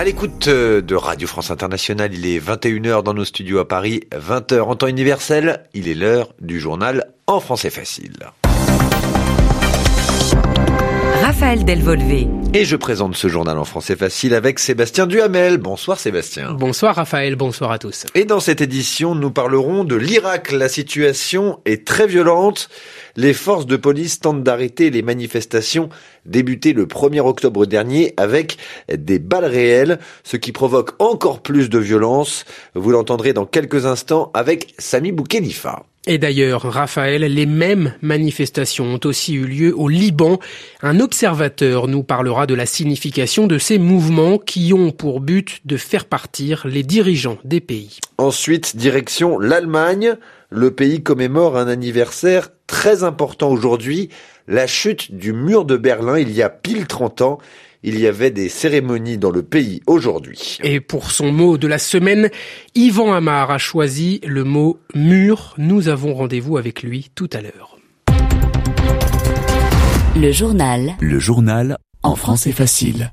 À l'écoute euh, de Radio France Internationale, il est 21h dans nos studios à Paris, 20h en temps universel, il est l'heure du journal en français facile. Raphaël Delvolvé. Et je présente ce journal en français facile avec Sébastien Duhamel. Bonsoir Sébastien. Bonsoir Raphaël, bonsoir à tous. Et dans cette édition, nous parlerons de l'Irak. La situation est très violente. Les forces de police tentent d'arrêter les manifestations débutées le 1er octobre dernier avec des balles réelles, ce qui provoque encore plus de violence. Vous l'entendrez dans quelques instants avec Sami Boukhelifa. Et d'ailleurs, Raphaël, les mêmes manifestations ont aussi eu lieu au Liban. Un observateur nous parlera de la signification de ces mouvements qui ont pour but de faire partir les dirigeants des pays. Ensuite, direction l'Allemagne. Le pays commémore un anniversaire très important aujourd'hui, la chute du mur de Berlin il y a pile 30 ans. Il y avait des cérémonies dans le pays aujourd'hui. Et pour son mot de la semaine, Yvan Amar a choisi le mot mur. Nous avons rendez-vous avec lui tout à l'heure. Le journal. Le journal en français facile.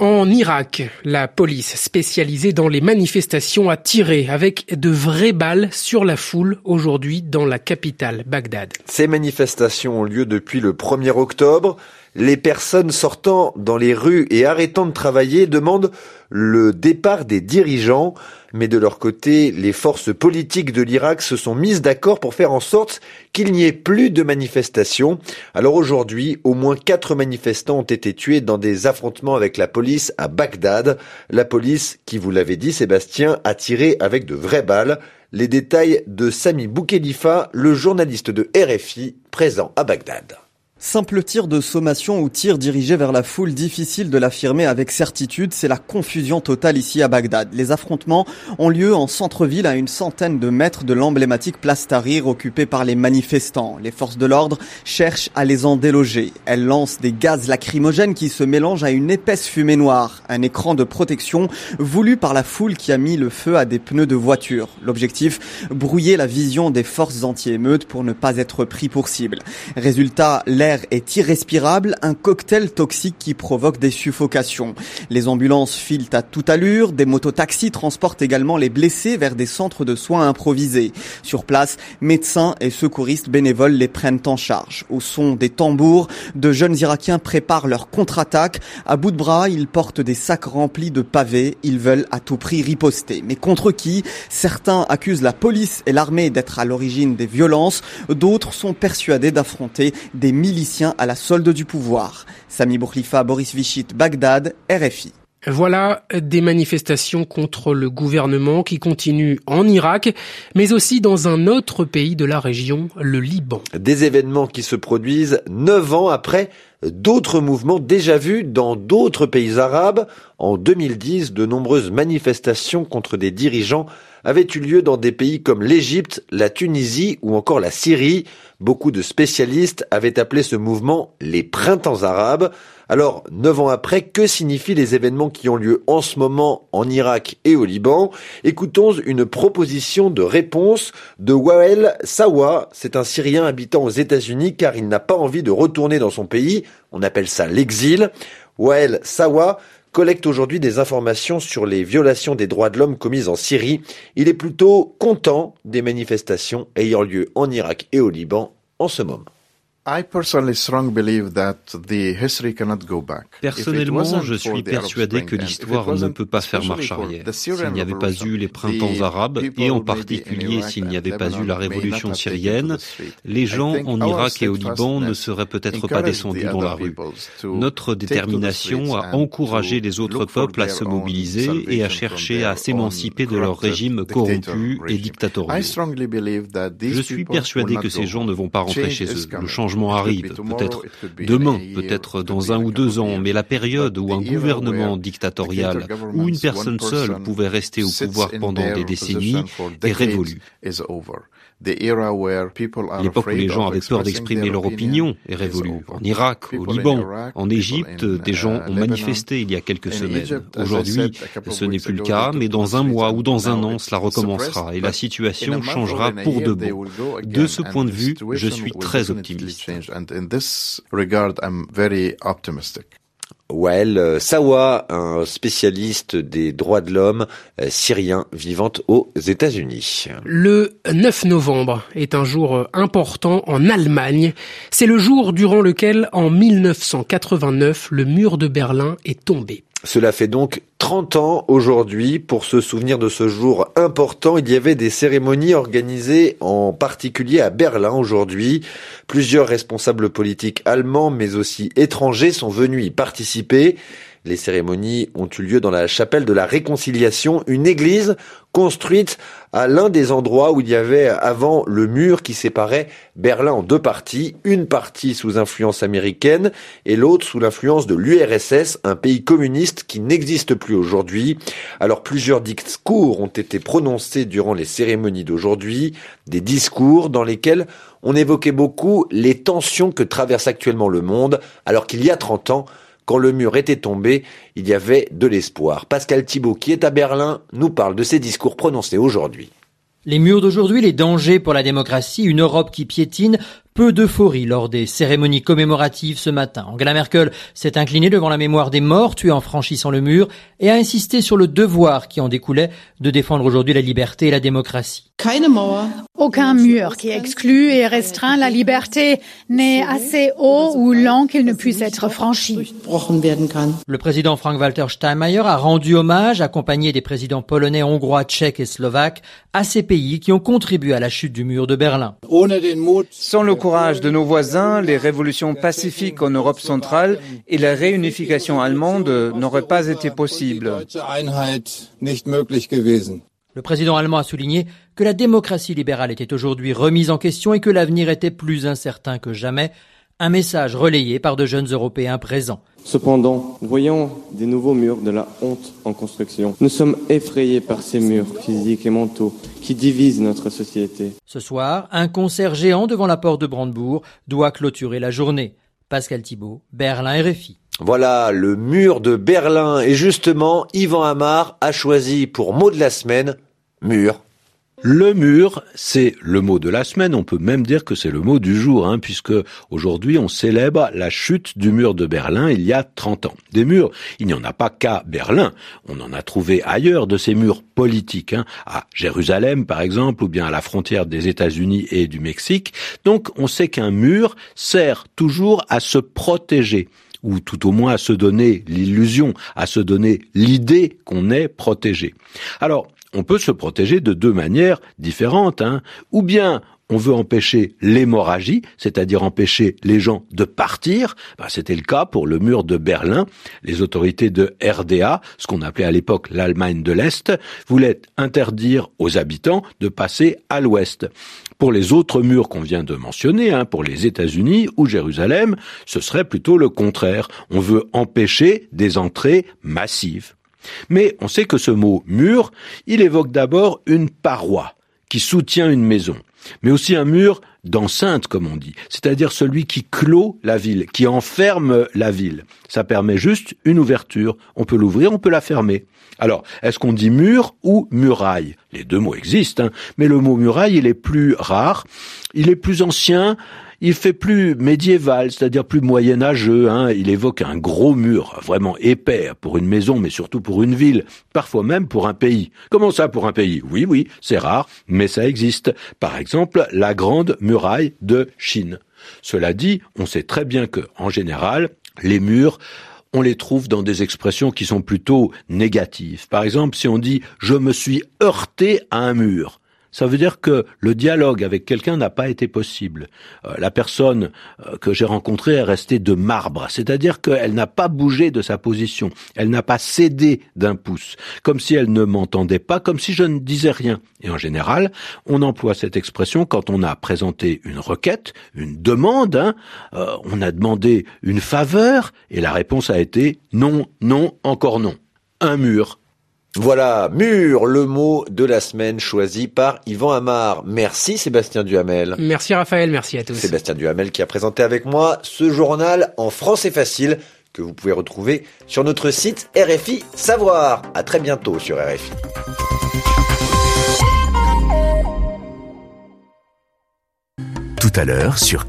En Irak, la police spécialisée dans les manifestations a tiré avec de vraies balles sur la foule aujourd'hui dans la capitale, Bagdad. Ces manifestations ont lieu depuis le 1er octobre les personnes sortant dans les rues et arrêtant de travailler demandent le départ des dirigeants, mais de leur côté, les forces politiques de l'Irak se sont mises d'accord pour faire en sorte qu'il n'y ait plus de manifestations. Alors aujourd'hui, au moins quatre manifestants ont été tués dans des affrontements avec la police à Bagdad. La police, qui vous l'avez dit Sébastien, a tiré avec de vraies balles. Les détails de Sami Boukhelifa, le journaliste de RFI présent à Bagdad. Simple tir de sommation ou tir dirigé vers la foule, difficile de l'affirmer avec certitude, c'est la confusion totale ici à Bagdad. Les affrontements ont lieu en centre-ville à une centaine de mètres de l'emblématique place Tahrir occupée par les manifestants. Les forces de l'ordre cherchent à les en déloger. Elles lancent des gaz lacrymogènes qui se mélangent à une épaisse fumée noire, un écran de protection voulu par la foule qui a mis le feu à des pneus de voiture. L'objectif, brouiller la vision des forces anti-émeutes pour ne pas être pris pour cible. Résultat, l'air est irrespirable, un cocktail toxique qui provoque des suffocations. Les ambulances filent à toute allure, des mototaxis transportent également les blessés vers des centres de soins improvisés. Sur place, médecins et secouristes bénévoles les prennent en charge. Au son des tambours, de jeunes Irakiens préparent leur contre-attaque. À bout de bras, ils portent des sacs remplis de pavés. Ils veulent à tout prix riposter. Mais contre qui? Certains accusent la police et l'armée d'être à l'origine des violences. D'autres sont persuadés d'affronter des milliers à la solde du pouvoir. Sami Bourlifa, Boris Vichit, Bagdad, RFI. Voilà des manifestations contre le gouvernement qui continuent en Irak, mais aussi dans un autre pays de la région, le Liban. Des événements qui se produisent neuf ans après d'autres mouvements déjà vus dans d'autres pays arabes. En 2010, de nombreuses manifestations contre des dirigeants avaient eu lieu dans des pays comme l'Égypte, la Tunisie ou encore la Syrie. Beaucoup de spécialistes avaient appelé ce mouvement les printemps arabes. Alors, neuf ans après, que signifient les événements qui ont lieu en ce moment en Irak et au Liban? Écoutons une proposition de réponse de Wael Sawa. C'est un Syrien habitant aux États-Unis car il n'a pas envie de retourner dans son pays. On appelle ça l'exil. Wael Sawa collecte aujourd'hui des informations sur les violations des droits de l'homme commises en Syrie. Il est plutôt content des manifestations ayant lieu en Irak et au Liban en ce moment. Personnellement, je suis persuadé que l'histoire ne peut pas faire marche arrière. S'il n'y avait pas eu les printemps arabes, et en particulier s'il n'y avait pas eu la révolution syrienne, les gens en Irak et au Liban ne seraient peut-être pas descendus dans la rue. Notre détermination a encouragé les autres peuples à se mobiliser et à chercher à s'émanciper de leur régime corrompu et dictatorial. Je suis persuadé que ces gens ne vont pas rentrer chez eux. Le changement arrive, peut-être demain, peut-être dans un ou deux ans, mais la période où un gouvernement dictatorial ou une personne seule pouvait rester au pouvoir pendant des décennies est révolue. L'époque où les gens avaient peur d'exprimer leur opinion est révolue. En Irak, au Liban, en Égypte, des gens ont manifesté il y a quelques semaines. Aujourd'hui, ce n'est plus le cas, mais dans un mois ou dans un an, cela recommencera et la situation changera pour de bon. De ce point de vue, je suis très optimiste. Wael Sawa, un spécialiste des droits de l'homme euh, syrien vivant aux États-Unis. Le 9 novembre est un jour important en Allemagne. C'est le jour durant lequel, en 1989, le mur de Berlin est tombé. Cela fait donc 30 ans aujourd'hui. Pour se souvenir de ce jour important, il y avait des cérémonies organisées en particulier à Berlin aujourd'hui. Plusieurs responsables politiques allemands mais aussi étrangers sont venus y participer. Les cérémonies ont eu lieu dans la chapelle de la Réconciliation, une église construite à l'un des endroits où il y avait avant le mur qui séparait Berlin en deux parties, une partie sous influence américaine et l'autre sous l'influence de l'URSS, un pays communiste qui n'existe plus aujourd'hui. Alors plusieurs discours ont été prononcés durant les cérémonies d'aujourd'hui, des discours dans lesquels on évoquait beaucoup les tensions que traverse actuellement le monde, alors qu'il y a 30 ans, quand le mur était tombé, il y avait de l'espoir. Pascal Thibault, qui est à Berlin, nous parle de ces discours prononcés aujourd'hui. Les murs d'aujourd'hui, les dangers pour la démocratie, une Europe qui piétine, peu d'euphorie lors des cérémonies commémoratives ce matin. Angela Merkel s'est inclinée devant la mémoire des morts tués en franchissant le mur et a insisté sur le devoir qui en découlait de défendre aujourd'hui la liberté et la démocratie. Aucun mur qui exclut et restreint la liberté n'est assez haut ou lent qu'il ne puisse être franchi. Le président Frank-Walter Steinmeier a rendu hommage, accompagné des présidents polonais, hongrois, tchèques et slovaques, à ces pays qui ont contribué à la chute du mur de Berlin. Sans le courage de nos voisins, les révolutions pacifiques en Europe centrale et la réunification allemande n'auraient pas été possibles. Le président allemand a souligné que la démocratie libérale était aujourd'hui remise en question et que l'avenir était plus incertain que jamais, un message relayé par de jeunes Européens présents. Cependant, voyant des nouveaux murs de la honte en construction, nous sommes effrayés par ces murs physiques et mentaux qui divisent notre société. Ce soir, un concert géant devant la porte de Brandebourg doit clôturer la journée. Pascal Thibault, Berlin RFI. Voilà le mur de Berlin et justement Yvan Amar a choisi pour mot de la semaine mur. Le mur, c'est le mot de la semaine. On peut même dire que c'est le mot du jour, hein, puisque aujourd'hui on célèbre la chute du mur de Berlin il y a 30 ans. Des murs, il n'y en a pas qu'à Berlin. On en a trouvé ailleurs de ces murs politiques, hein, à Jérusalem par exemple, ou bien à la frontière des États-Unis et du Mexique. Donc on sait qu'un mur sert toujours à se protéger ou tout au moins à se donner l'illusion, à se donner l'idée qu'on est protégé. Alors, on peut se protéger de deux manières différentes. Hein. Ou bien on veut empêcher l'hémorragie, c'est-à-dire empêcher les gens de partir. Ben, C'était le cas pour le mur de Berlin. Les autorités de RDA, ce qu'on appelait à l'époque l'Allemagne de l'Est, voulaient interdire aux habitants de passer à l'Ouest. Pour les autres murs qu'on vient de mentionner, hein, pour les États-Unis ou Jérusalem, ce serait plutôt le contraire. On veut empêcher des entrées massives. Mais on sait que ce mot mur, il évoque d'abord une paroi qui soutient une maison, mais aussi un mur d'enceinte, comme on dit, c'est-à-dire celui qui clôt la ville, qui enferme la ville. Ça permet juste une ouverture. On peut l'ouvrir, on peut la fermer. Alors, est-ce qu'on dit mur ou muraille? Les deux mots existent, hein, mais le mot muraille, il est plus rare, il est plus ancien, il fait plus médiéval, c'est-à-dire plus moyenâgeux. Hein. Il évoque un gros mur, vraiment épais, pour une maison, mais surtout pour une ville, parfois même pour un pays. Comment ça pour un pays? Oui, oui, c'est rare, mais ça existe. Par exemple, la Grande Muraille de Chine. Cela dit, on sait très bien que, en général, les murs on les trouve dans des expressions qui sont plutôt négatives. Par exemple, si on dit je me suis heurté à un mur, ça veut dire que le dialogue avec quelqu'un n'a pas été possible. Euh, la personne euh, que j'ai rencontrée est restée de marbre, c'est-à-dire qu'elle n'a pas bougé de sa position, elle n'a pas cédé d'un pouce, comme si elle ne m'entendait pas, comme si je ne disais rien. Et en général, on emploie cette expression quand on a présenté une requête, une demande, hein, euh, on a demandé une faveur, et la réponse a été non, non, encore non. Un mur, voilà, mur, le mot de la semaine choisi par Yvan Amar. Merci Sébastien Duhamel. Merci Raphaël, merci à tous. Sébastien Duhamel qui a présenté avec moi ce journal en français facile que vous pouvez retrouver sur notre site RFI Savoir. À très bientôt sur RFI. Tout à l'heure sur